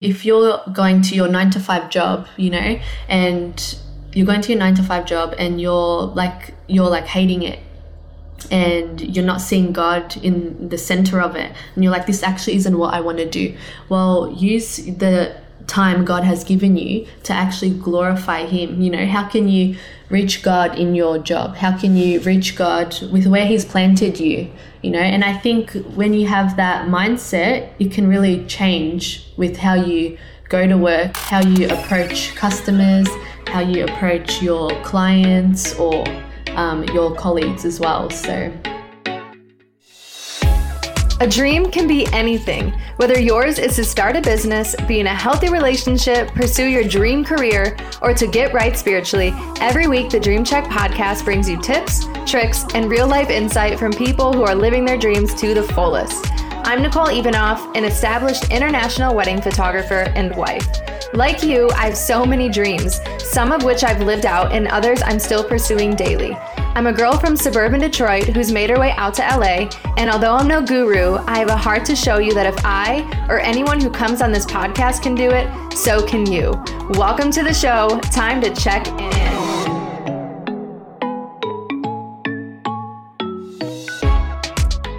If you're going to your nine to five job, you know, and you're going to your nine to five job and you're like you're like hating it and you're not seeing God in the center of it and you're like this actually isn't what I want to do. Well, use the time God has given you to actually glorify Him. You know, how can you reach God in your job? How can you reach God with where He's planted you? You know, and I think when you have that mindset, it can really change with how you go to work, how you approach customers, how you approach your clients or um, your colleagues as well. So. A dream can be anything, whether yours is to start a business, be in a healthy relationship, pursue your dream career, or to get right spiritually. Every week, the Dream Check podcast brings you tips, tricks, and real life insight from people who are living their dreams to the fullest. I'm Nicole Evanoff, an established international wedding photographer and wife. Like you, I have so many dreams, some of which I've lived out, and others I'm still pursuing daily. I'm a girl from suburban Detroit who's made her way out to LA, and although I'm no guru, I have a heart to show you that if I or anyone who comes on this podcast can do it, so can you. Welcome to the show. Time to check in.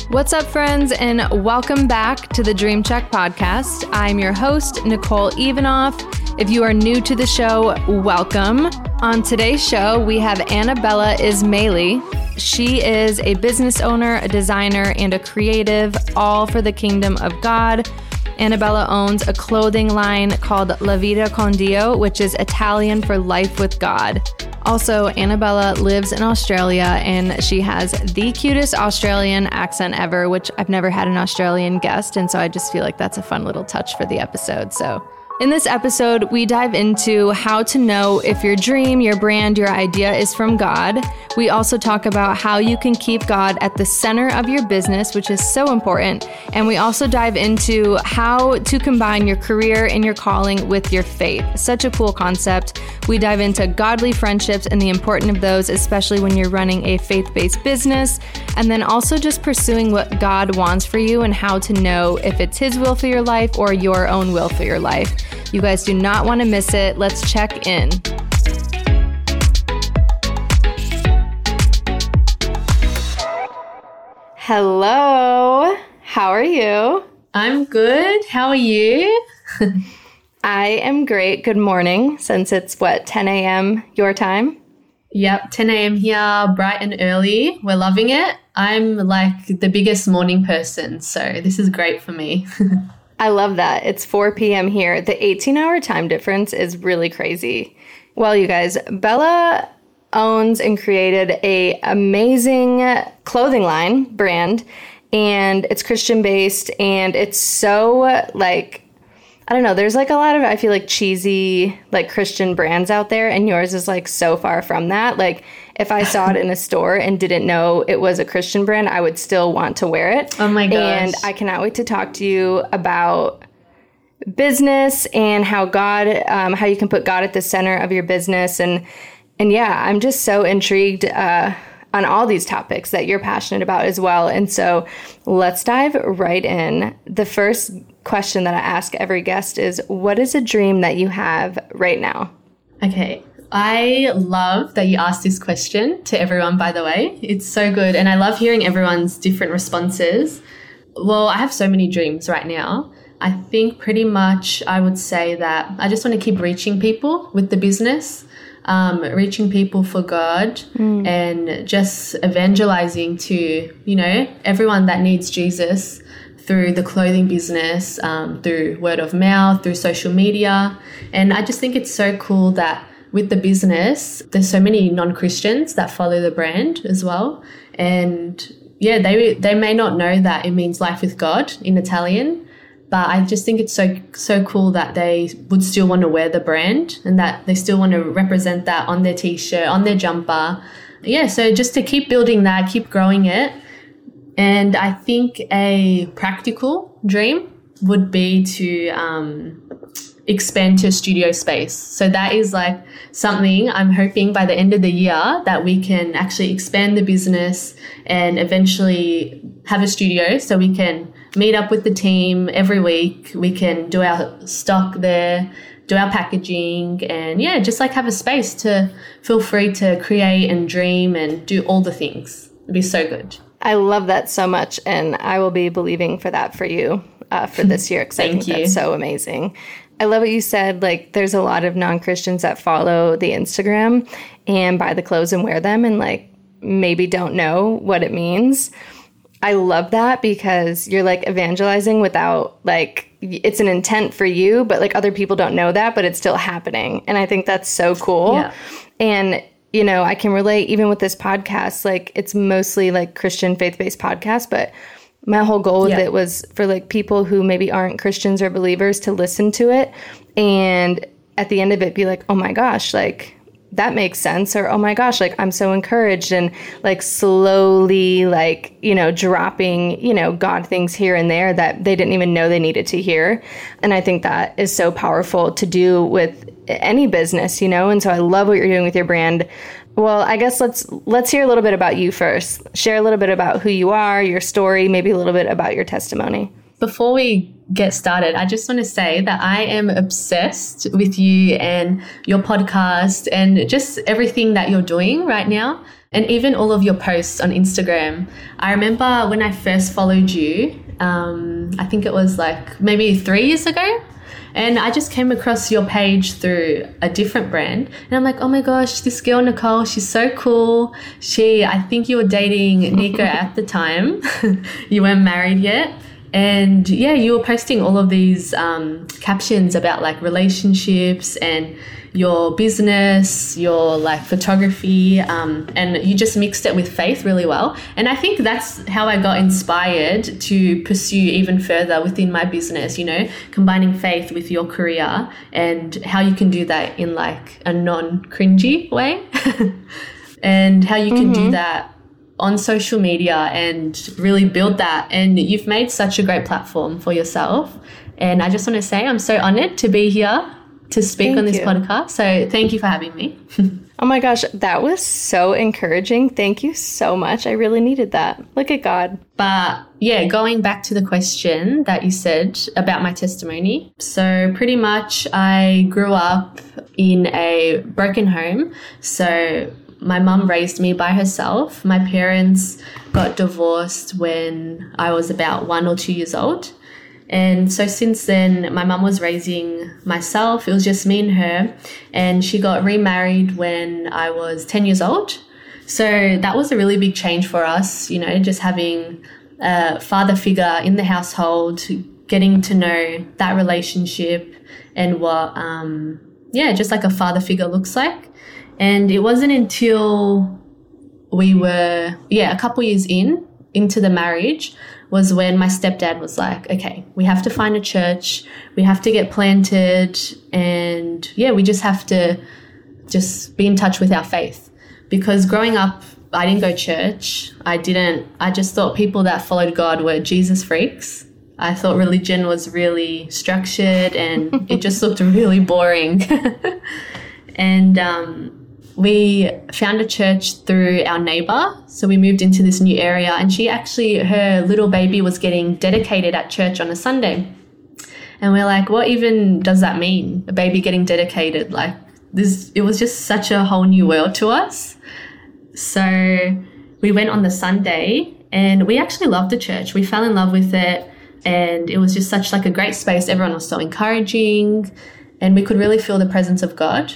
What's up, friends, and welcome back to the Dream Check podcast. I'm your host, Nicole Ivanoff. If you are new to the show, welcome. On today's show, we have Annabella Ismaili. She is a business owner, a designer, and a creative, all for the kingdom of God. Annabella owns a clothing line called La Vida con Dio, which is Italian for life with God. Also, Annabella lives in Australia and she has the cutest Australian accent ever, which I've never had an Australian guest. And so I just feel like that's a fun little touch for the episode. So in this episode, we dive into how to know if your dream, your brand, your idea is from God. We also talk about how you can keep God at the center of your business, which is so important. And we also dive into how to combine your career and your calling with your faith. Such a cool concept. We dive into godly friendships and the importance of those, especially when you're running a faith based business. And then also just pursuing what God wants for you and how to know if it's His will for your life or your own will for your life. You guys do not want to miss it. Let's check in. Hello. How are you? I'm good. How are you? I am great. Good morning, since it's what, 10 a.m. your time? Yep, 10 a.m. here, bright and early. We're loving it. I'm like the biggest morning person, so this is great for me. I love that. It's 4 p.m. here. The 18 hour time difference is really crazy. Well, you guys, Bella owns and created a amazing clothing line brand and it's Christian based and it's so like I don't know, there's like a lot of I feel like cheesy like Christian brands out there and yours is like so far from that. Like if I saw it in a store and didn't know it was a Christian brand, I would still want to wear it. Oh my gosh. And I cannot wait to talk to you about business and how God, um, how you can put God at the center of your business. And, and yeah, I'm just so intrigued, uh, on all these topics that you're passionate about as well. And so let's dive right in. The first question that I ask every guest is what is a dream that you have right now? Okay. I love that you asked this question to everyone, by the way. It's so good. And I love hearing everyone's different responses. Well, I have so many dreams right now. I think pretty much I would say that I just want to keep reaching people with the business, um, reaching people for God, mm. and just evangelizing to, you know, everyone that needs Jesus through the clothing business, um, through word of mouth, through social media. And I just think it's so cool that with the business, there's so many non-Christians that follow the brand as well. And yeah, they they may not know that it means life with God in Italian, but I just think it's so so cool that they would still want to wear the brand and that they still want to represent that on their t-shirt, on their jumper. Yeah, so just to keep building that, keep growing it. And I think a practical dream would be to um, expand to studio space. So that is like something I'm hoping by the end of the year that we can actually expand the business and eventually have a studio so we can meet up with the team every week. We can do our stock there, do our packaging, and yeah, just like have a space to feel free to create and dream and do all the things. It'd be so good. I love that so much, and I will be believing for that for you uh, for this year because I think you. that's so amazing. I love what you said. Like, there's a lot of non Christians that follow the Instagram and buy the clothes and wear them, and like maybe don't know what it means. I love that because you're like evangelizing without like it's an intent for you, but like other people don't know that, but it's still happening. And I think that's so cool. Yeah. And you know, I can relate even with this podcast, like it's mostly like Christian faith based podcast, but my whole goal with Yeah. it was for like people who maybe aren't Christians or believers to listen to it and at the end of it be like, oh my gosh, like that makes sense or oh my gosh like i'm so encouraged and like slowly like you know dropping you know god things here and there that they didn't even know they needed to hear. And i think that is so powerful to do with any business you know? And so i love what you're doing with your brand well i guess let's let's hear a little bit about you first share a little bit about who you are your story maybe a little bit about your testimony Before we get started, I just want to say that I am obsessed with you and your podcast and just everything that you're doing right now, and even all of your posts on Instagram. I remember when I first followed you, um, I think it was like maybe three years ago. And I just came across your page through a different brand. And I'm like, oh my gosh, this girl, Nicole, she's so cool. She, I think you were dating Nico at the time. you weren't married yet. And yeah, you were posting all of these um, captions about like relationships and your business, your like photography, um, and you just mixed it with faith really well. And I think that's how I got inspired to pursue even further within my business, you know, combining faith with your career and how you can do that in like a non cringy way. and how you can do that on social media and really build that. And you've made such a great platform for yourself. And I just want to say I'm so honored to be here to speak Thank on this you. podcast. So thank you for having me. oh my gosh that was so encouraging thank you so much i really needed that look at god But yeah, going back to the question that you said about my testimony. So, pretty much, I grew up in a broken home. So, my mum raised me by herself. My parents got divorced when I was about one or two years old. And so since then, my mum was raising myself. It was just me and her. And she got remarried when I was 10 years old. So that was a really big change for us, you know, just having a father figure in the household, getting to know that relationship and what, um, yeah, just like a father figure looks like. And it wasn't until we were, yeah, a couple years in, into the marriage, was when my stepdad was like, okay, we have to find a church, we have to get planted, and yeah, we just have to just be in touch with our faith. Because growing up, I didn't go church. I didn't, I just thought people that followed God were Jesus freaks. I thought religion was really structured and it just looked really boring. and um, we found a church through our neighbor. So we moved into this new area, and she actually, her little baby was getting dedicated at church on a Sunday. And we're like, what even does that mean? A baby getting dedicated? Like, this, it was just such a whole new world to us. So we went on the Sunday and we actually loved the church. We fell in love with it and it was just such like a great space. Everyone was so encouraging and we could really feel the presence of God.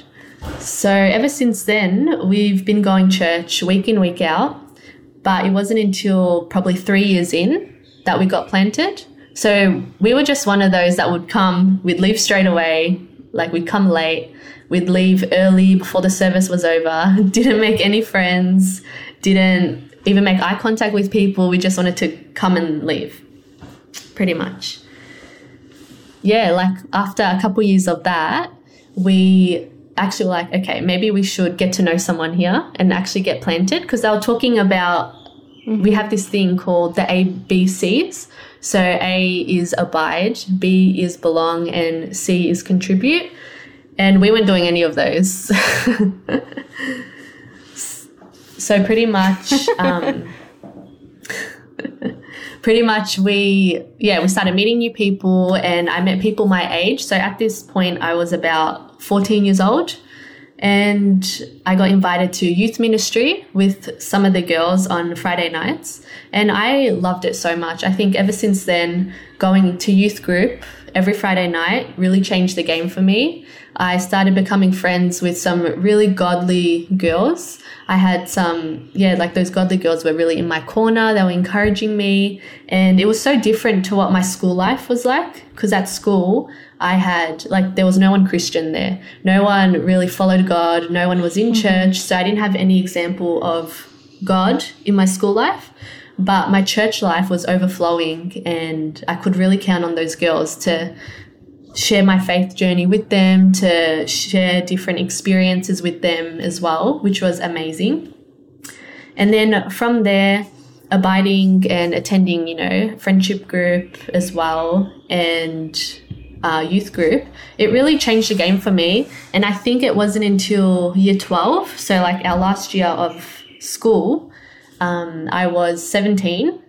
So ever since then, we've been going church week in, week out. But it wasn't until probably three years in that we got planted. So we were just one of those that would come, we'd leave straight away, like we'd come late, we'd leave early before the service was over, didn't make any friends, didn't even make eye contact with people. We just wanted to come and leave, pretty much. Yeah, like after a couple years of that, we actually were like, okay, maybe we should get to know someone here and actually get planted because they were talking about we have this thing called the ABCs. So A is abide, B is belong, and C is contribute. And we weren't doing any of those. so pretty much, um, pretty much we, yeah, we started meeting new people and I met people my age. So at this point, I was about 14 years old and I got invited to youth ministry with some of the girls on Friday nights. And I loved it so much. I think ever since then, going to youth group every Friday night really changed the game for me. I started becoming friends with some really godly girls. I had some, yeah, like those godly girls were really in my corner. They were encouraging me. And it was so different to what my school life was like. Because at school, I had, like, there was no one Christian there. No one really followed God. No one was in mm-hmm. church. So I didn't have any example of God in my school life. But my church life was overflowing, and I could really count on those girls to share my faith journey with them, to share different experiences with them as well, which was amazing. And then from there, abiding and attending, you know, friendship group as well and uh, youth group, it really changed the game for me. And I think it wasn't until year 12, so like our last year of school, um, I was 17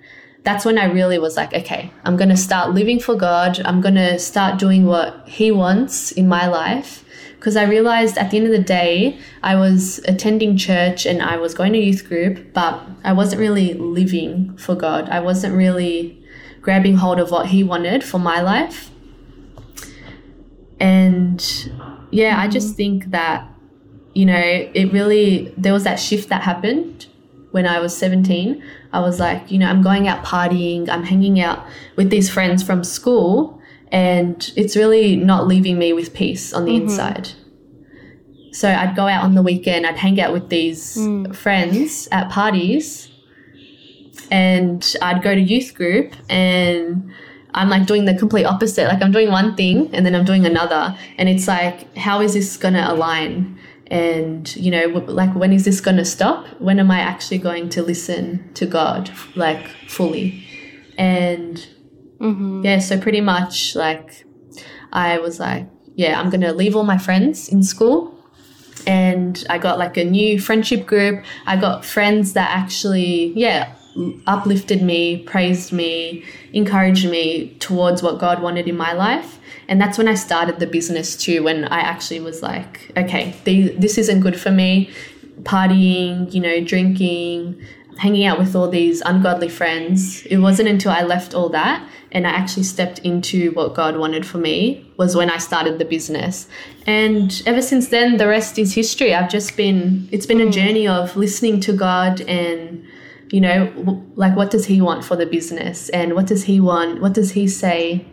that's when I really was like, okay, I'm going to start living for God. I'm going to start doing what He wants in my life. Because I realized at the end of the day, I was attending church and I was going to youth group, but I wasn't really living for God. I wasn't really grabbing hold of what He wanted for my life. And yeah. I just mm-hmm. think that, you know, it really, there was that shift that happened when I was 17 I was like, you know, I'm going out partying, I'm hanging out with these friends from school, and it's really not leaving me with peace on the mm-hmm. inside. So I'd go out on the weekend, I'd hang out with these mm. friends at parties, and I'd go to youth group and I'm like doing the complete opposite. Like I'm doing one thing and then I'm doing another. And it's like, how is this going to align? And you know like when is this going to stop? When am i actually going to listen to god like fully? And mm-hmm. yeah so pretty much like i was like yeah i'm going to leave all my friends in school. And i got like a new friendship group. I got friends that actually yeah uplifted me praised me encouraged me towards what god wanted in my life and that's when I started the business too, when I actually was like, okay, this isn't good for me. Partying, you know, drinking, hanging out with all these ungodly friends. It wasn't until I left all that and I actually stepped into what God wanted for me was when I started the business. And ever since then, the rest is history. I've just been, it's been a mm. journey of listening to God and, you know, like what does He want for the business and what does He want? What does He say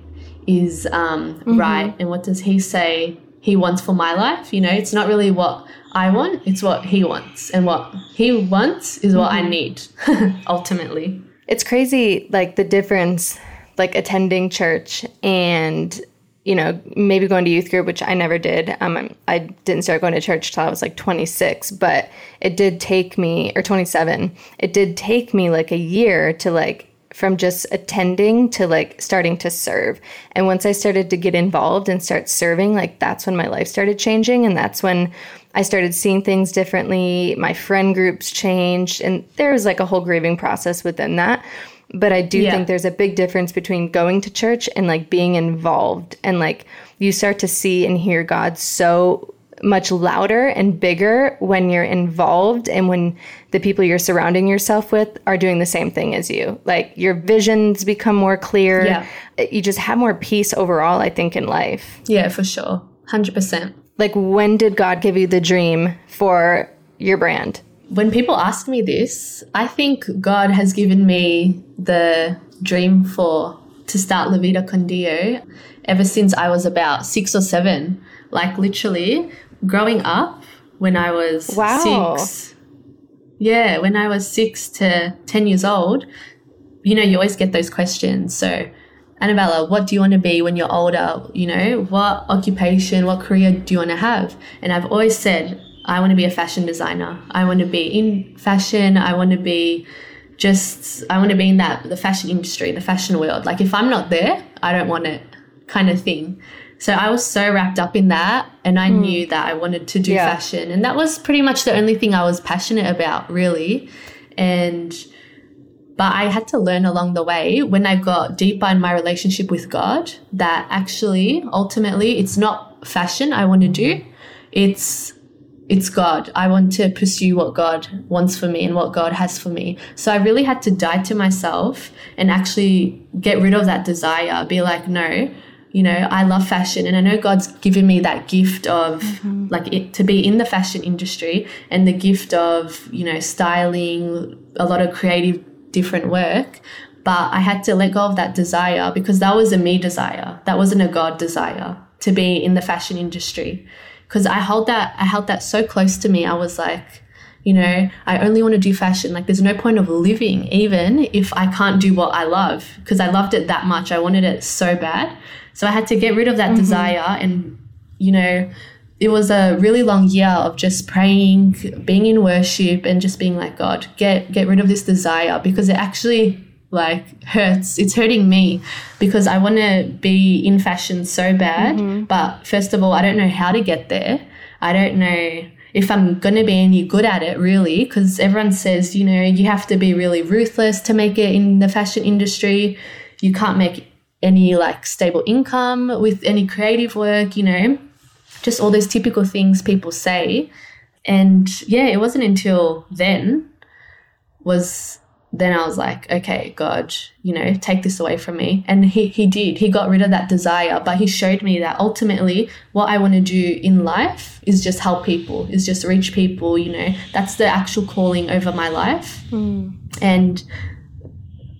is um, mm-hmm. right and what does he say he wants for my life. You know, it's not really what I want, it's what he wants. And what he wants is what mm-hmm. I need ultimately. It's crazy, like the difference, like attending church and you know, maybe going to youth group, which I never did. Um, I didn't start going to church till I was like 26, but it did take me, or 27, it did take me like a year to like from just attending to like starting to serve. And once I started to get involved and start serving, like that's when my life started changing. And that's when I started seeing things differently. My friend groups changed. And there was like a whole grieving process within that. But I do yeah. think there's a big difference between going to church and like being involved. And like you start to see and hear God so much louder and bigger when you're involved and when the people you're surrounding yourself with are doing the same thing as you. Like your visions become more clear. Yeah. You just have more peace overall, I think, in life. Yeah, for sure. 100%. Like, when did God give you the dream for your brand? When people ask me this, I think God has given me the dream for to start La Vida con Dio ever since I was about six or seven. Like literally, growing up when I was wow. six, yeah, when I was six to 10 years old, you know, you always get those questions. So, Annabella, what do you want to be when you're older? You know, what occupation, what career do you want to have? And I've always said, I want to be a fashion designer. I want to be in fashion. I want to be just, I want to be in that, the fashion industry, the fashion world. Like, if I'm not there, I don't want it kind of thing. So I was so wrapped up in that and I mm. knew that I wanted to do yeah. fashion and that was pretty much the only thing I was passionate about really. And But I had to learn along the way when I got deeper in my relationship with God that actually, ultimately, it's not fashion I want to do. It's it's God. I want to pursue what God wants for me and what God has for me. So I really had to die to myself and actually get rid of that desire. Be like, no, you know, I love fashion and I know God's given me that gift of mm-hmm. like it, to be in the fashion industry and the gift of, you know, styling, a lot of creative different work. But I had to let go of that desire because that was a me desire. That wasn't a God desire to be in the fashion industry because I held that I held that so close to me. I was like, you know, I only want to do fashion. Like, there's no point of living even if I can't do what I love because I loved it that much. I wanted it so bad. So I had to get rid of that mm-hmm. desire. And, you know, it was a really long year of just praying, being in worship, and just being like, God, get get rid of this desire because it actually like hurts. It's hurting me because i want to be in fashion so bad mm-hmm. but first of all i don't know how to get there. I don't know if i'm going to be any good at it really because everyone says you know you have to be really ruthless to make it in the fashion industry. You can't make any like stable income with any creative work you know just all those typical things people say. And yeah it wasn't until then was then I was like, okay, God, you know, take this away from me. And he, he did. He got rid of that desire, but he showed me that ultimately what I want to do in life is just help people, is just reach people, you know, that's the actual calling over my life. Mm. And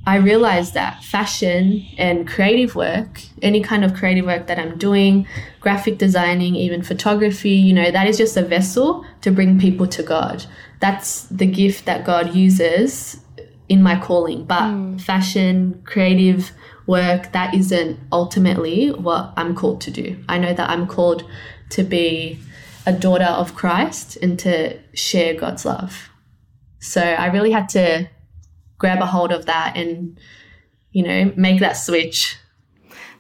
I realized that fashion and creative work, any kind of creative work that I'm doing, graphic designing, even photography, you know, that is just a vessel to bring people to God. That's the gift that God uses in my calling, but mm. fashion, creative work, that isn't ultimately what I'm called to do. I know that I'm called to be a daughter of Christ and to share God's love. So I really had to grab a hold of that and, you know, make that switch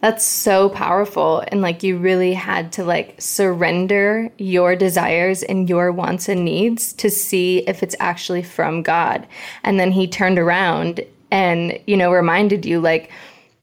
that's so powerful. And like you really had to like surrender your desires and your wants and needs to see if it's actually from God. And then he turned around and, you know, reminded you like,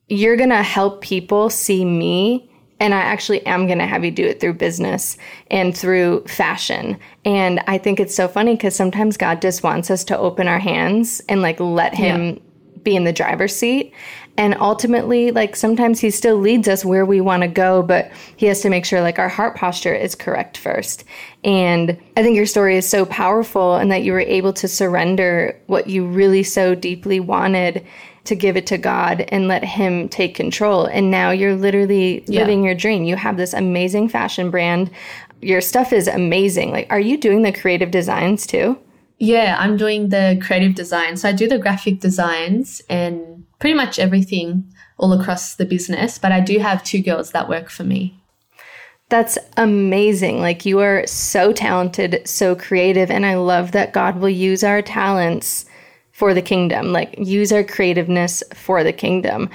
you're going to help people see me and I actually am going to have you do it through business and through fashion. And I think it's so funny because sometimes God just wants us to open our hands and like let Him yeah. be in the driver's seat. And ultimately, like sometimes he still leads us where we want to go, but he has to make sure like our heart posture is correct first. And I think your story is so powerful and that you were able to surrender what you really so deeply wanted to give it to God and let Him take control. And now you're literally yeah. living your dream. You have this amazing fashion brand. Your stuff is amazing. Like, are you doing the creative designs too? Yeah, I'm doing the creative design. So I do the graphic designs and pretty much everything all across the business, but I do have two girls that work for me. That's amazing. Like you are so talented, so creative, and I love that God will use our talents for the kingdom, like use our creativeness for the kingdom.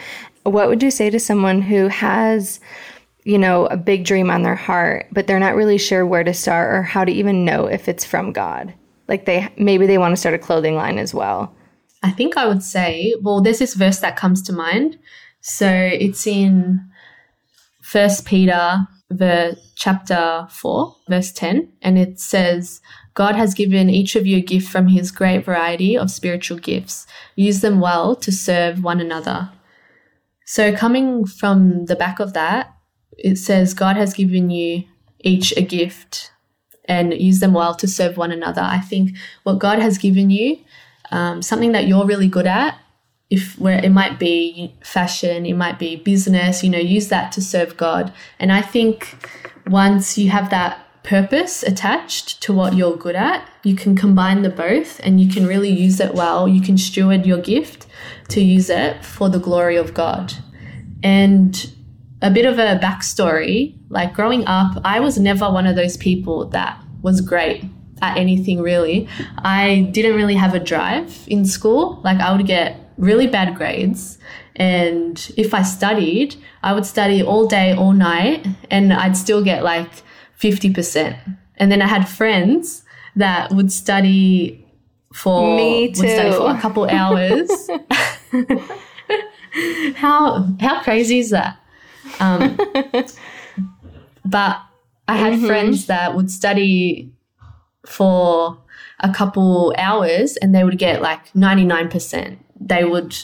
What would you say to someone who has, you know, a big dream on their heart, but they're not really sure where to start or how to even know if it's from God? Like they maybe they want to start a clothing line as well. I think I would say, well, there's this verse that comes to mind. So it's in First Peter, the chapter four, verse ten, and it says, God has given each of you a gift from his great variety of spiritual gifts. Use them well to serve one another. So, coming from the back of that, it says, God has given you each a gift and use them well to serve one another. I think what God has given you um, something that you're really good at. If where it might be fashion it might be business you know use that to serve god. And i think once you have that purpose attached to what you're good at you can combine the both and you can really use it well. You can steward your gift to use it for the glory of god. And a bit of a backstory like growing up i was never one of those people that was great at anything really. I didn't really have a drive in school. Like I would get really bad grades. And if I studied, I would study all day, all night, and I'd still get like 50%. And then I had friends that would study for Me would study for a couple hours. how how crazy is that? Um, but I had friends that would study for a couple hours and they would get like 99%. They would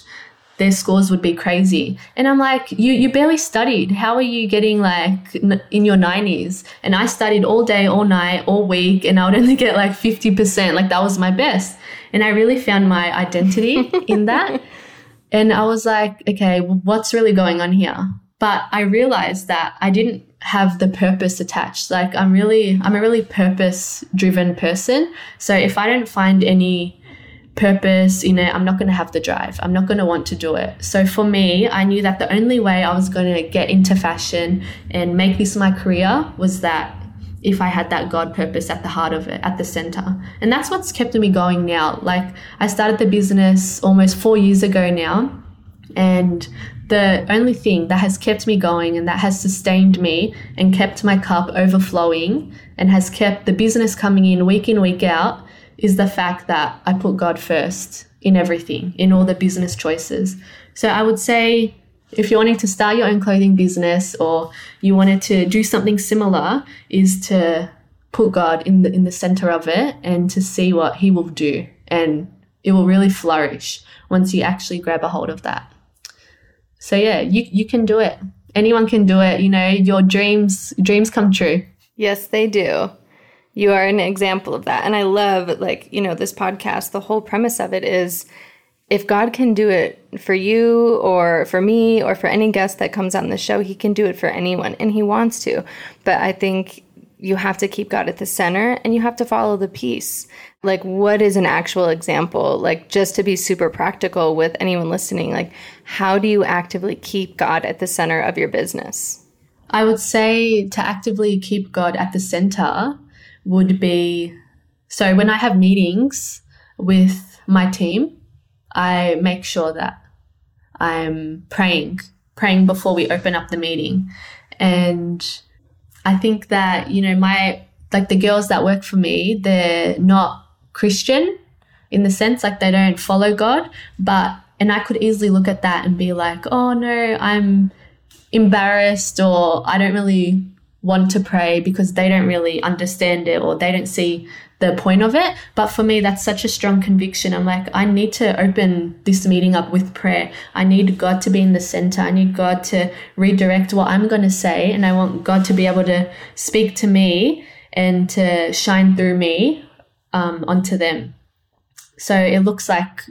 their scores would be crazy. And I'm like, you you barely studied. How are you getting like n- in your 90s? And I studied all day, all night, all week and I would only get like 50%. Like that was my best. And I really found my identity in that. And I was like, okay, well, what's really going on here? But I realized that I didn't have the purpose attached. Like I'm really, I'm a really purpose driven person. So if I don't find any purpose in it, I'm not going to have the drive. I'm not going to want to do it. So for me, I knew that the only way I was going to get into fashion and make this my career was that if I had that God purpose at the heart of it, at the center. And that's what's kept me going now. Like I started the business almost four years ago now. And the only thing that has kept me going and that has sustained me and kept my cup overflowing and has kept the business coming in week in, week out is the fact that I put God first in everything, in all the business choices. So I would say if you're wanting to start your own clothing business or you wanted to do something similar, is to put God in the in the center of it and to see what He will do. And it will really flourish once you actually grab a hold of that. So yeah, you you can do it. Anyone can do it. You know, your dreams dreams come true. Yes, they do. You are an example of that. And I love, like, you know, this podcast, the whole premise of it is if God can do it for you or for me or for any guest that comes on the show, he can do it for anyone and he wants to. But I think you have to keep God at the center and you have to follow the peace. Like, what is an actual example? Like, just to be super practical with anyone listening, like, how do you actively keep God at the center of your business? I would say to actively keep God at the center would be so when I have meetings with my team, I make sure that I'm praying, praying before we open up the meeting. And I think that, you know, my, like the girls that work for me, they're not Christian in the sense like they don't follow God, but, and I could easily look at that and be like, oh no, I'm embarrassed or I don't really want to pray because they don't really understand it or they don't see the point of it. But for me, that's such a strong conviction. I'm like, I need to open this meeting up with prayer. I need God to be in the center. I need God to redirect what I'm going to say. And I want God to be able to speak to me and to shine through me um, onto them. So it looks like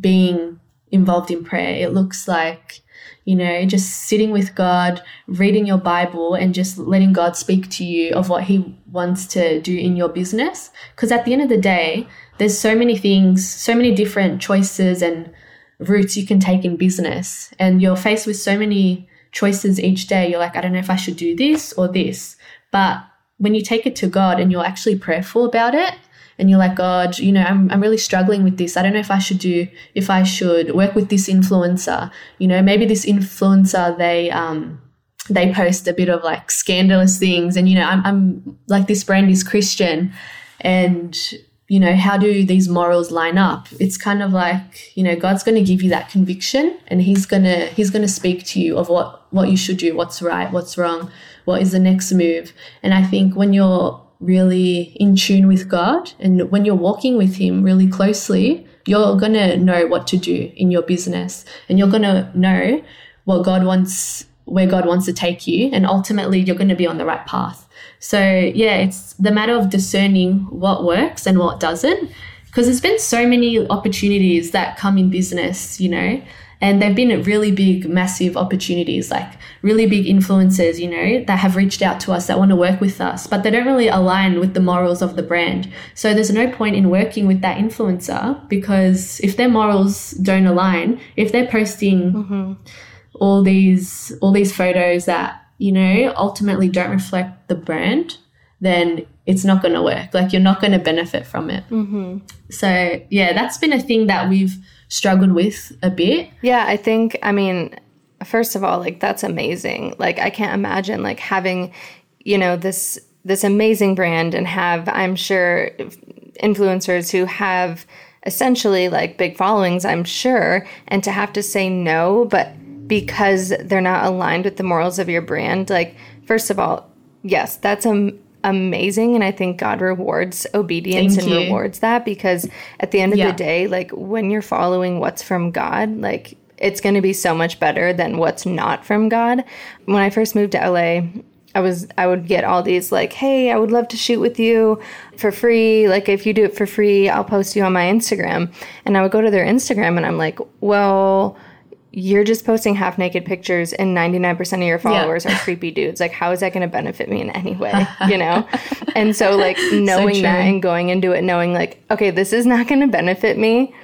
being involved in prayer. It looks like you know, just sitting with God, reading your Bible, and just letting God speak to you of what He wants to do in your business. Because at the end of the day, there's so many things, so many different choices and routes you can take in business. And you're faced with so many choices each day. You're like, I don't know if I should do this or this. But when you take it to God and you're actually prayerful about it, and you're like, God, you know, I'm, I'm really struggling with this. I don't know if I should do, if I should work with this influencer. You know, maybe this influencer, they, um, they post a bit of like scandalous things and, you know, I'm, I'm like, this brand is Christian and, you know, how do these morals line up? It's kind of like, you know, God's going to give you that conviction and he's going to, he's going to speak to you of what, what you should do, what's right, what's wrong, what is the next move. And I think when you're, really in tune with God and when you're walking with Him really closely, you're going to know what to do in your business and you're going to know what God wants, where God wants to take you. And ultimately, you're going to be on the right path. So, yeah, it's the matter of discerning what works and what doesn't. Because there's been so many opportunities that come in business, you know, and they've been really big, massive opportunities, like really big influencers, you know, that have reached out to us that want to work with us, but they don't really align with the morals of the brand. So there's no point in working with that influencer because if their morals don't align, if they're posting mm-hmm. all these all these photos that, you know, ultimately don't reflect the brand, then it's not going to work. Like you're not going to benefit from it. Mm-hmm. So yeah, that's been a thing that we've struggled with a bit. Yeah, I think, I mean, first of all, like that's amazing. Like I can't imagine like having, you know, this this amazing brand and have I'm sure influencers who have essentially like big followings, I'm sure, and to have to say no, but because they're not aligned with the morals of your brand, like, first of all, yes, that's um, amazing. And I think God rewards obedience Thank and you. rewards that because at the end of Yeah. the day, like, when you're following what's from God, like, it's going to be so much better than what's not from God. When I first moved to LA, I was I would get all these like, "Hey, I would love to shoot with you for free. Like if you do it for free, I'll post you on my Instagram." And I would go to their Instagram and I'm like, "Well, you're just posting half naked pictures and 99% of your followers are creepy dudes. Like how is that going to benefit me in any way, you know?" and so like knowing that and going into it knowing like, "Okay, this is not going to benefit me."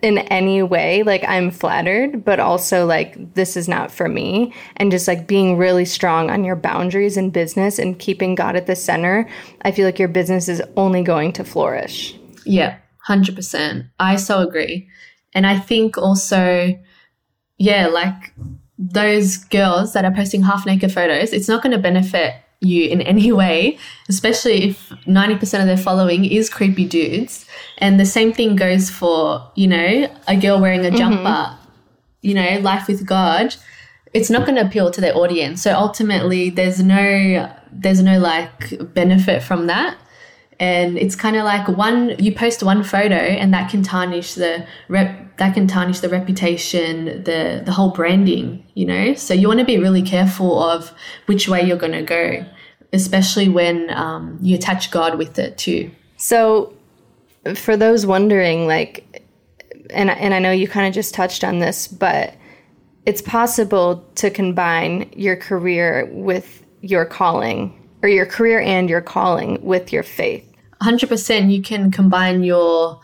in any way like i'm flattered but also like this is not for me and just like being really strong on your boundaries in business and keeping god at the center i feel like your business is only going to flourish Yeah, 100%. I so agree. And I think also, yeah, like those girls that are posting half naked photos, it's not going to benefit you in any way, especially if 90% of their following is creepy dudes. And the same thing goes for, you know, a girl wearing a mm-hmm. jumper, you know, life with God. It's not going to appeal to their audience. So ultimately, there's no, there's no like benefit from that and it's kind of like one you post one photo and that can tarnish the rep that can tarnish the reputation the the whole branding you know? So you want to be really careful of which way you're going to go especially when um, you attach god with it too. So for those wondering like and and I know you kind of just touched on this but it's possible to combine your career with your calling or your career and your calling with your faith. 100% you can combine your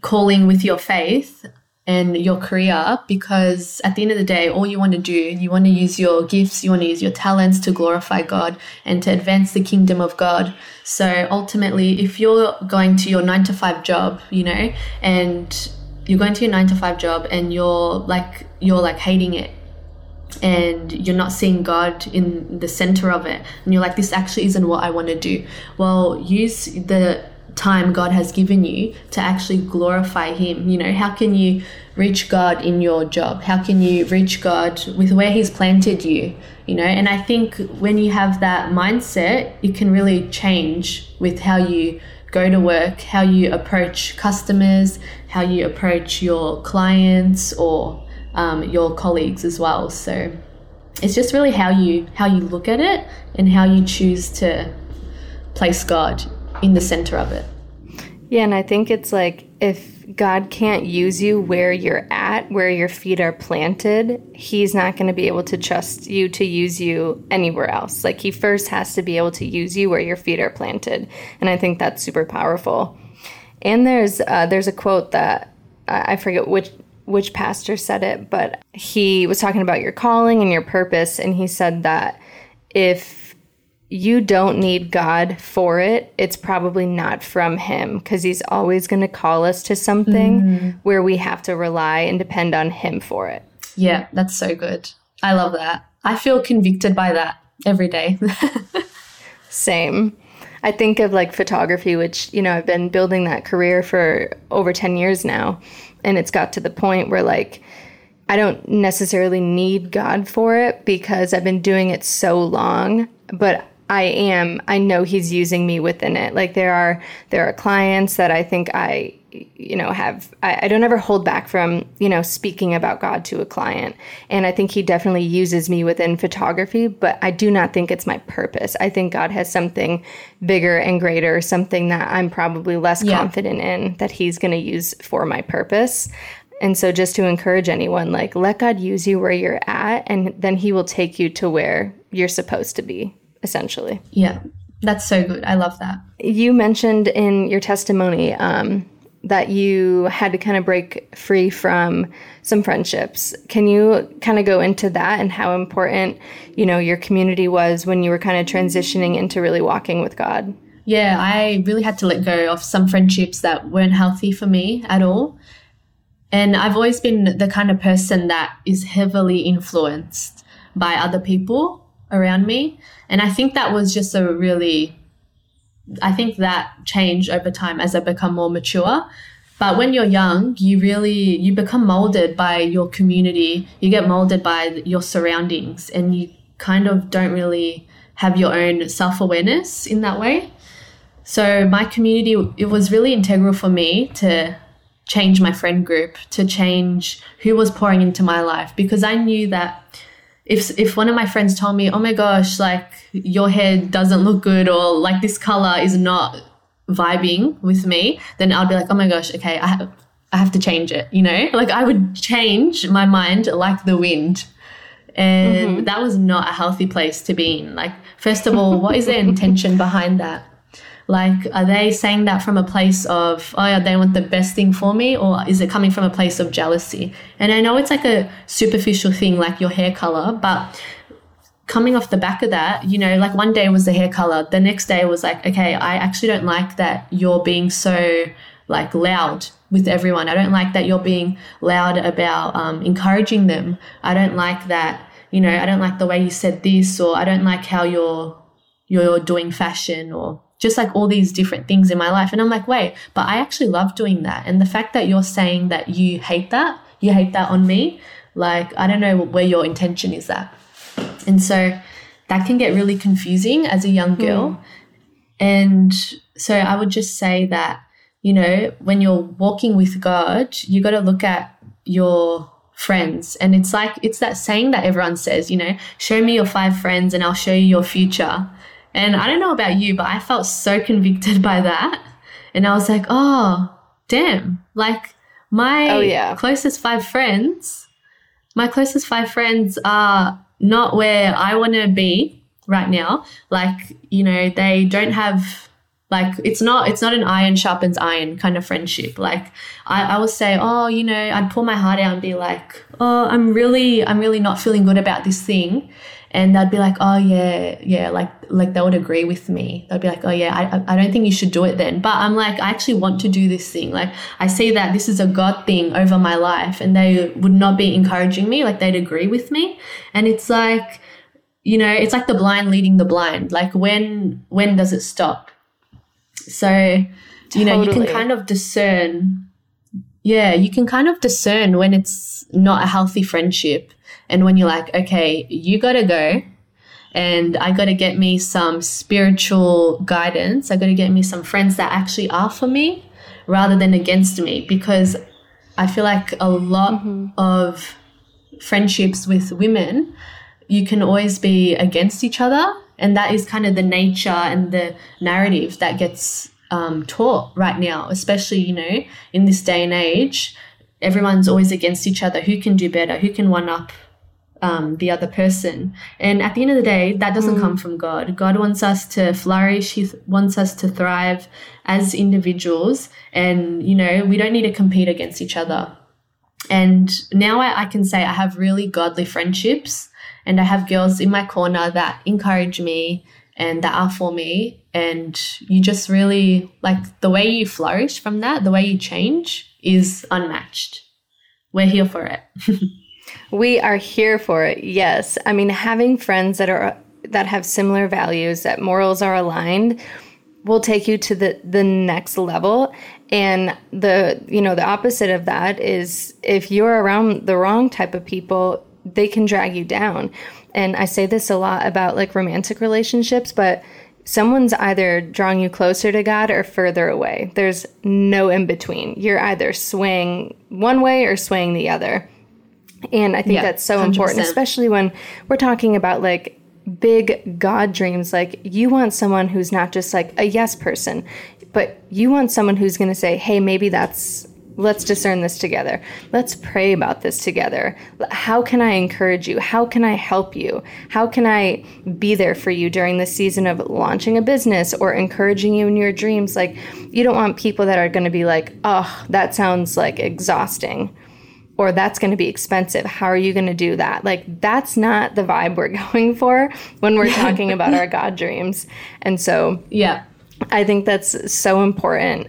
calling with your faith and your career because at the end of the day all you want to do you want to use your gifts you want to use your talents to glorify god and to advance the kingdom of god so ultimately if you're going to your 9 to 5 job you know and you're going to your 9 to 5 job and you're like you're like hating it and you're not seeing God in the center of it, and you're like, this actually isn't what I want to do. Well, use the time God has given you to actually glorify Him. You know, how can you reach God in your job? How can you reach God with where He's planted you? You know, and I think when you have that mindset, it can really change with how you go to work, how you approach customers, how you approach your clients or um, your colleagues as well. So it's just really how you how you look at it and how you choose to place God in the center of it. Yeah, and I think it's like if God can't use you where you're at, where your feet are planted, He's not going to be able to trust you to use you anywhere else. Like He first has to be able to use you where your feet are planted, and I think that's super powerful. And there's uh, there's a quote that I I forget which which pastor said it, but he was talking about your calling and your purpose, and he said that if you don't need God for it, it's probably not from Him because He's always going to call us to something mm. where we have to rely and depend on Him for it. Yeah, that's so good. I love that. I feel convicted by that every day. Same. I think of like photography, which, you know, I've been building that career for over 10 years now. And it's got to the point where like, I don't necessarily need God for it because I've been doing it so long, but I am I know he's using me within it. Like there are there are clients that I think I you know have I, I don't ever hold back from you know speaking about God to a client and I think he definitely uses me within photography but I do not think it's my purpose I think God has something bigger and greater something that I'm probably less Yeah. confident in that he's going to use for my purpose and so just to encourage anyone like let God use you where you're at and then he will take you to where you're supposed to be essentially yeah, that's so good. I love that. you mentioned in your testimony um, that you had to kind of break free from some friendships. Can you kind of go into that and how important, you know, your community was when you were kind of transitioning into really walking with God? Yeah, I really had to let go of some friendships that weren't healthy for me at all. And I've always been the kind of person that is heavily influenced by other people around me. And I think that was just a really, I think that changed over time as I become more mature. But when you're young, you really you become molded by your community. You get molded by your surroundings, and you kind of don't really have your own self awareness in that way. So my community, it was really integral for me to change my friend group, to change who was pouring into my life, because I knew that if if one of my friends told me, "Oh my gosh, like your hair doesn't look good," or like this color is not vibing with me, then I'd be like, "Oh my gosh, okay, I have I have to change it." You know, like I would change my mind like the wind, and mm-hmm. that was not a healthy place to be in. Like, first of all, what is the intention behind that? Like, are they saying that from a place of, oh, yeah, they want the best thing for me? Or is it coming from a place of jealousy? And I know it's like a superficial thing, like your hair color, but coming off the back of that, you know, like one day was the hair color. The next day was like, okay, I actually don't like that you're being so like loud with everyone. I don't like that you're being loud about um, encouraging them. I don't like that, you know, I don't like the way you said this, or I don't like how you're you're doing fashion or just like all these different things in my life. And I'm like, wait, but I actually love doing that. And the fact that you're saying that you hate that, you hate that on me, like, I don't know where your intention is at. And so that can get really confusing as a young girl. Mm. And so I would just say that, you know, when you're walking with God, you got to look at your friends. And it's like, it's that saying that everyone says, you know, show me your five friends and I'll show you your future. And I don't know about you, but I felt so convicted by that. And I was like, oh, damn. Like my oh, yeah. closest five friends, my closest five friends are not where I want to be right now. Like, you know, they don't have like it's not it's not an iron sharpens iron kind of friendship. Like I, I would say, oh, you know, I'd pull my heart out and be like, oh, I'm really I'm really not feeling good about this thing and they'd be like, "Oh yeah, yeah," like like they would agree with me. They'd be like, "Oh yeah, I I don't think you should do it then." But I'm like, I actually want to do this thing. Like I see that this is a God thing over my life, and they would not be encouraging me. Like they'd agree with me, and it's like, you know, it's like the blind leading the blind. Like when when does it stop? So, you know, you can kind of discern. Yeah, you can kind of discern when it's not a healthy friendship and when you're like, okay, you got to go and I got to get me some spiritual guidance. I got to get me some friends that actually are for me rather than against me because I feel like a lot mm-hmm. of friendships with women, you can always be against each other. And that is kind of the nature and the narrative that gets um, taught right now, especially, you know, in this day and age. Everyone's always against each other. Who can do better? Who can one up um, the other person. And at the end of the day, that doesn't mm. come from God. God wants us to flourish. He wants us to thrive as individuals. And, you know, we don't need to compete against each other. And now I, I can say I have really godly friendships and I have girls in my corner that encourage me and that are for me. And you just really like the way you flourish from that, the way you change is unmatched. We're here for it. We are here for it. Yes. I mean, having friends that are that have similar values, that morals are aligned, will take you to the the next level. And the you know, the opposite of that is if you're around the wrong type of people, they can drag you down. And I say this a lot about like romantic relationships, but someone's either drawing you closer to God or further away. There's no in between. You're either swaying one way or swaying the other. And I think yeah, that's so 100%. important, especially when we're talking about like big God dreams. Like you want someone who's not just like a yes person, but you want someone who's going to say, hey, maybe that's, let's discern this together. Let's pray about this together. How can I encourage you? How can I help you? How can I be there for you during the season of launching a business or encouraging you in your dreams? Like, you don't want people that are going to be like, oh, that sounds like exhausting or that's going to be expensive. How are you going to do that? Like, that's not the vibe we're going for when we're talking about our God dreams. And so, yeah, I think that's so important.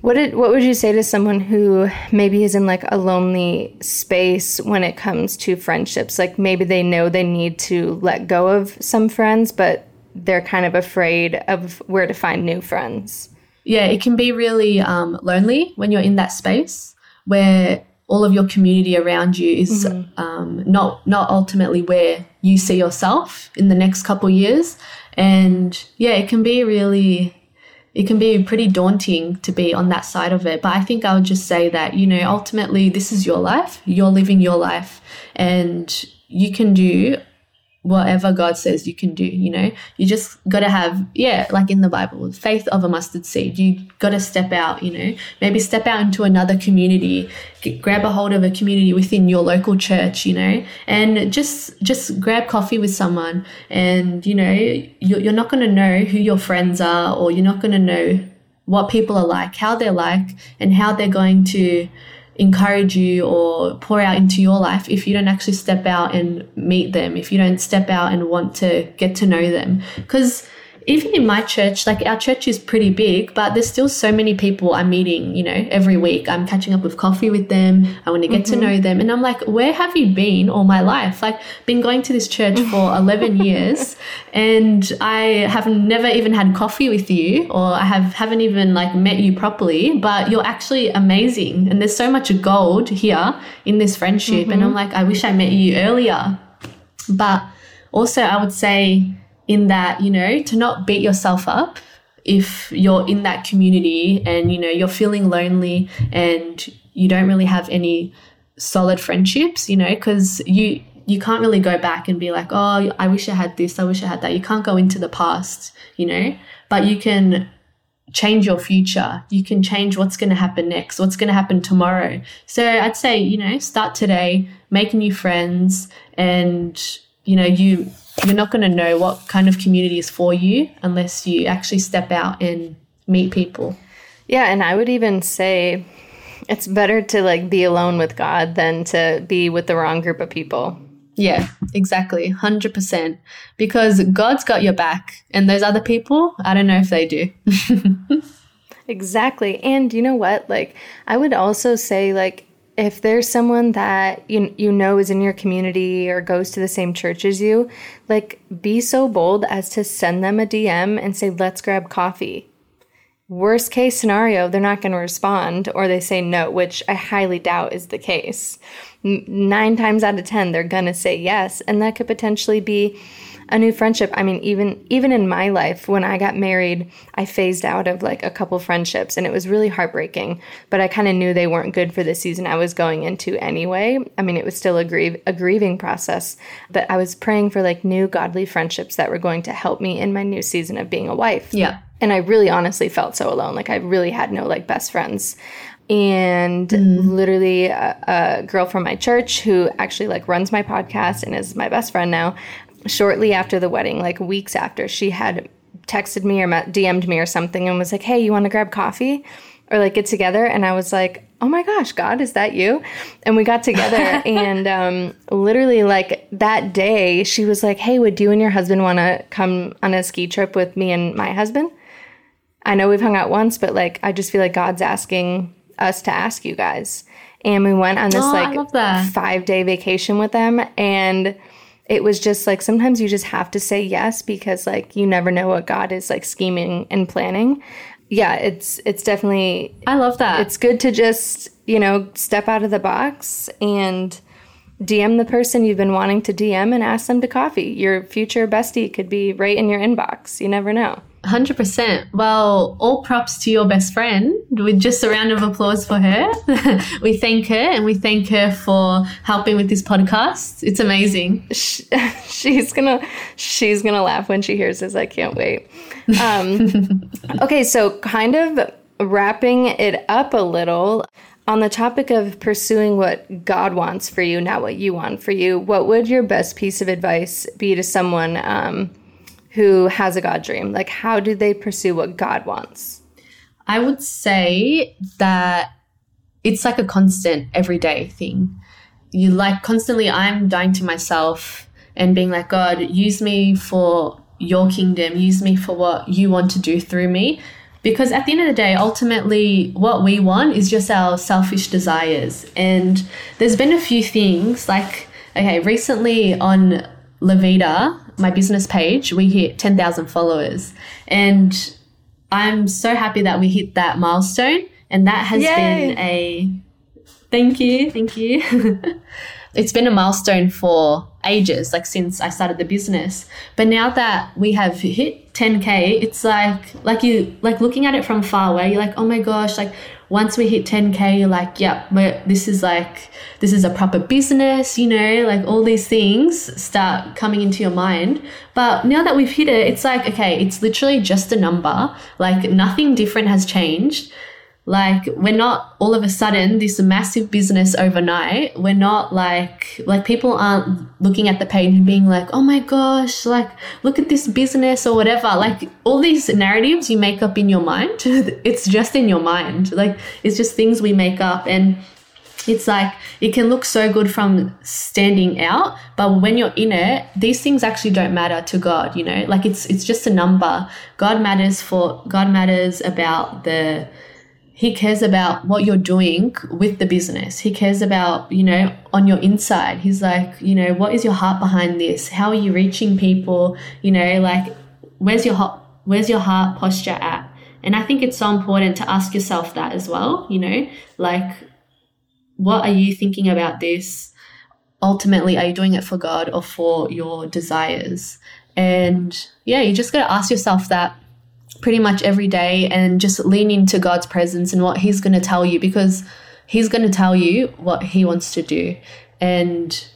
What did, what would you say to someone who maybe is in like a lonely space when it comes to friendships? Like maybe they know they need to let go of some friends, but they're kind of afraid of where to find new friends. yeah, it can be really um, lonely when you're in that space where all of your community around you is mm-hmm. um, not not ultimately where you see yourself in the next couple years and yeah it can be really it can be pretty daunting to be on that side of it. But i think i would just say that you know ultimately this is your life you're living your life and you can do whatever God says you can do, you know? You just got to have, yeah, like in the Bible, faith of a mustard seed. You got to step out, you know? Maybe step out into another community, get, grab a hold of a community within your local church, you know? And just just grab coffee with someone and, you know, you're, you're not going to know who your friends are or you're not going to know what people are like, how they're like, and how they're going to encourage you or pour out into your life if you don't actually step out and meet them, if you don't step out and want to get to know them. Because even in my church, like our church is pretty big, but there's still so many people I'm meeting, you know, every week. I'm catching up with coffee with them. I want to get mm-hmm. to know them. And I'm like, where have you been all my life? Like, been going to this church for 11 years and I have never even had coffee with you or I have, haven't even like met you properly, but you're actually amazing. And there's so much gold here in this friendship. Mm-hmm. And I'm like, I wish I met you earlier. But also, I would say, in that, you know, to not beat yourself up if you're in that community and, you know, you're feeling lonely and you don't really have any solid friendships, you know, because you, you can't really go back and be like, oh, I wish I had this, I wish I had that. You can't go into the past, you know, but you can change your future. You can change what's going to happen next, what's going to happen tomorrow. So I'd say, you know, start today, make new friends, and, you know, you you're not going to know what kind of community is for you unless you actually step out and meet people. Yeah, and I would even say it's better to like be alone with God than to be with the wrong group of people. Yeah, exactly. 100%. Because God's got your back and those other people, I don't know if they do. exactly. And you know what? Like I would also say like if there's someone that you you know is in your community or goes to the same church as you, like be so bold as to send them a DM and say, "Let's grab coffee." Worst case scenario, they're not going to respond or they say no, which I highly doubt is the case. Nine times out of 10, they're going to say yes. And that could potentially be a new friendship. I mean, even even in my life, when I got married, I phased out of like a couple friendships, and it was really heartbreaking. But I kind of knew they weren't good for the season I was going into anyway. I mean, it was still a grieve a grieving process, but I was praying for like new godly friendships that were going to help me in my new season of being a wife. Yeah. And I really honestly felt so alone. Like I really had no like best friends and mm. literally a, a, girl from my church who actually like runs my podcast and is my best friend now shortly after the wedding, like weeks after, she had texted me or DM'd me or something and was like, "Hey, you want to grab coffee?" or like get together and i was like oh my gosh god is that you? And we got together and um, literally like that day she was like hey would you and your husband want to come on a ski trip with me and my husband? I know we've hung out once but like i just feel like god's asking us to ask you guys. And we went on this oh, like five day vacation with them and it was just like sometimes you just have to say yes because like you never know what God is like scheming and planning. Yeah, it's it's definitely I love that. It's good to just, you know, step out of the box and DM the person you've been wanting to DM and ask them to coffee. Your future bestie could be right in your inbox. You never know. 100%. Well, all props to your best friend with just a round of applause for her. we thank her and we thank her for helping with this podcast. It's amazing. she's going to she's going to laugh when she hears this. I can't wait. Um, okay, so kind of wrapping it up a little on the topic of pursuing what God wants for you, not what you want for you. What would your best piece of advice be to someone um, who has a God dream? Like, how do they pursue what God wants? I would say that it's like a constant everyday thing. You like constantly, I'm dying to myself and being like, God, use me for your kingdom, use me for what you want to do through me. Because at the end of the day, ultimately, what we want is just our selfish desires. And there's been a few things like, okay, recently on Levita, my business page, we hit 10,000 followers. And I'm so happy that we hit that milestone. And that has Yay. been a thank you, thank you. it's been a milestone for ages, like since I started the business. But now that we have hit 10k, it's like like you like looking at it from far away. You're like, oh my gosh! Like once we hit 10k, you're like, yeah, this is like this is a proper business. You know, like all these things start coming into your mind. But now that we've hit it, it's like okay, it's literally just a number. Like nothing different has changed. Like we're not all of a sudden this massive business overnight. We're not like like people aren't looking at the page and being like, "Oh my gosh, like look at this business or whatever." Like all these narratives you make up in your mind, it's just in your mind. Like it's just things we make up and it's like it can look so good from standing out but when you're in it these things actually don't matter to god you know like it's it's just a number god matters for god matters about the he cares about what you're doing with the business. He cares about, you know, on your inside. He's like, you know, what is your heart behind this? How are you reaching people? You know, like where's your heart where's your heart posture at? And I think it's so important to ask yourself that as well, you know, like what are you thinking about this? Ultimately, are you doing it for God or for your desires? And yeah, you just got to ask yourself that pretty much every day and just lean into God's presence and what He's going to tell you because He's going to tell you what He wants to do. And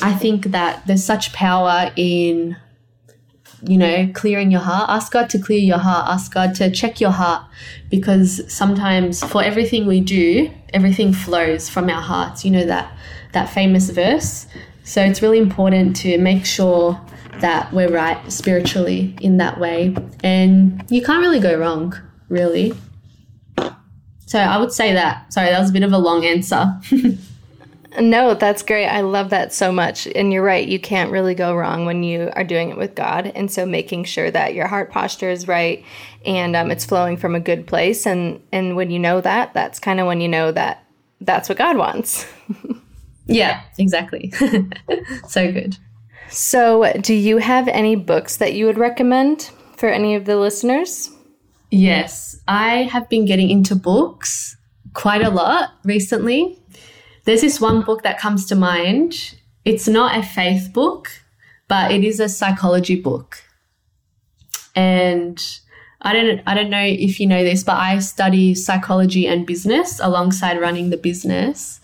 I think that there's such power in, you know, clearing your heart. Ask God to clear your heart. Ask God to check your heart because sometimes for everything we do, everything flows from our hearts. You know that that famous verse. So it's really important to make sure that we're right spiritually in that way. And you can't really go wrong, really. So I would say that. Sorry, that was a bit of a long answer. No, that's great. I love that so much. And you're right, you can't really go wrong when you are doing it with God. And so making sure that your heart posture is right and um, it's flowing from a good place. And, and when you know that, that's kind of when you know that that's what God wants. yeah, exactly. so good. So, do you have any books that you would recommend for any of the listeners? Yes, I have been getting into books quite a lot recently. There's this one book that comes to mind. It's not a faith book, but it is a psychology book. And I don't I don't know if you know this, but I study psychology and business alongside running the business.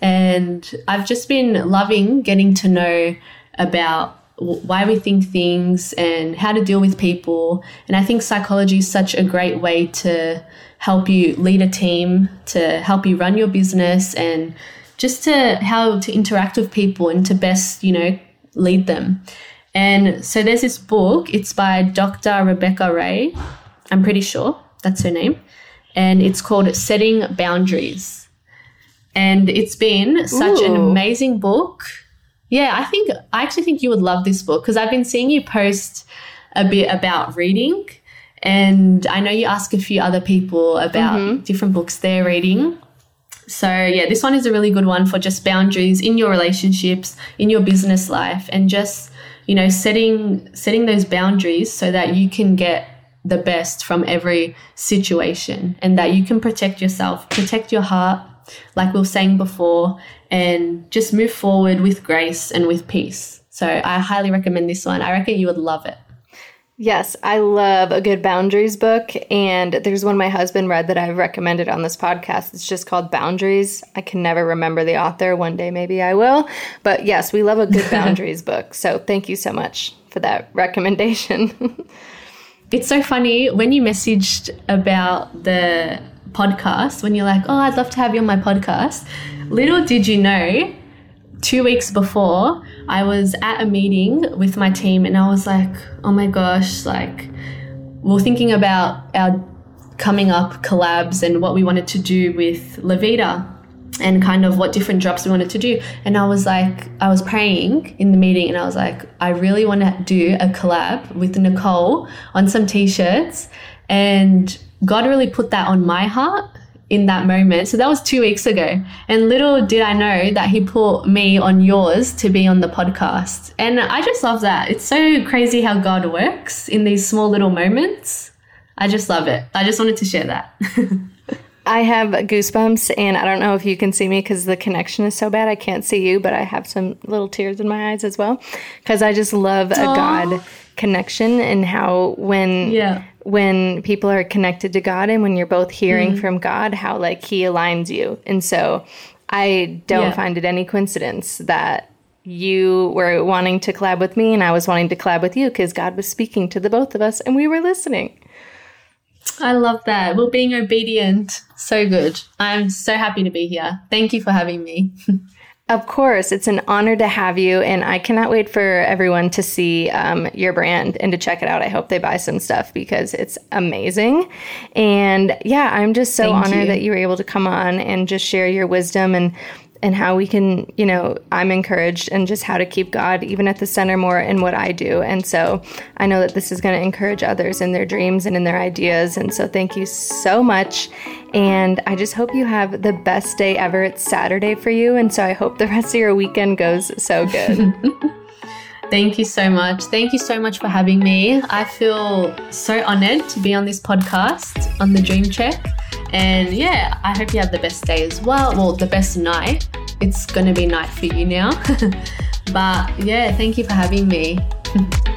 And I've just been loving getting to know about why we think things and how to deal with people. And I think psychology is such a great way to help you lead a team, to help you run your business and just to how to interact with people and to best, you know, lead them. And so there's this book, it's by Dr. Rebecca Ray. I'm pretty sure that's her name. And it's called Setting Boundaries. And it's been such an amazing book. Yeah, I think I actually think you would love this book because I've been seeing you post a bit about reading and I know you ask a few other people about mm-hmm. different books they're reading. So, yeah, this one is a really good one for just boundaries in your relationships, in your business life and just, you know, setting setting those boundaries so that you can get the best from every situation and that you can protect yourself, protect your heart, like we were saying before, and just move forward with grace and with peace. So, I highly recommend this one. I reckon you would love it. Yes, I love a good boundaries book. And there's one my husband read that I've recommended on this podcast. It's just called Boundaries. I can never remember the author. One day maybe I will. But yes, we love a good boundaries book. So thank you so much for that recommendation. It's so funny when you messaged about the podcast, when you're like, oh, I'd love to have you on my podcast. Little did you know, two weeks before, I was at a meeting with my team and I was like, oh my gosh, like, we're thinking about our coming up collabs and what we wanted to do with Levita and kind of what different drops we wanted to do. And I was like, I was praying in the meeting and I was like, I really want to do a collab with Nicole on some t shirts. And God really put that on my heart in that moment. So that was two weeks ago. And little did I know that He put me on yours to be on the podcast. And I just love that. It's so crazy how God works in these small little moments. I just love it. I just wanted to share that. I have goosebumps, and I don't know if you can see me because the connection is so bad. I can't see you, but I have some little tears in my eyes as well because I just love Aww. a God connection and how when yeah. When people are connected to God and when you're both hearing mm-hmm. from God, how like He aligns you. And so I don't yeah. find it any coincidence that you were wanting to collab with me and I was wanting to collab with you because God was speaking to the both of us and we were listening. I love that. Well, being obedient, so good. I'm so happy to be here. Thank you for having me. Of course, it's an honor to have you, and I cannot wait for everyone to see um, your brand and to check it out. I hope they buy some stuff because it's amazing. And yeah, I'm just so Thank honored you. that you were able to come on and just share your wisdom and and how we can, you know, I'm encouraged and just how to keep God even at the center more in what I do. And so I know that this is going to encourage others in their dreams and in their ideas. And so thank you so much. And I just hope you have the best day ever. It's Saturday for you. And so I hope the rest of your weekend goes so good. Thank you so much. Thank you so much for having me. I feel so honored to be on this podcast on the Dream Check. And yeah, I hope you have the best day as well. Well, the best night. It's going to be night for you now. but yeah, thank you for having me.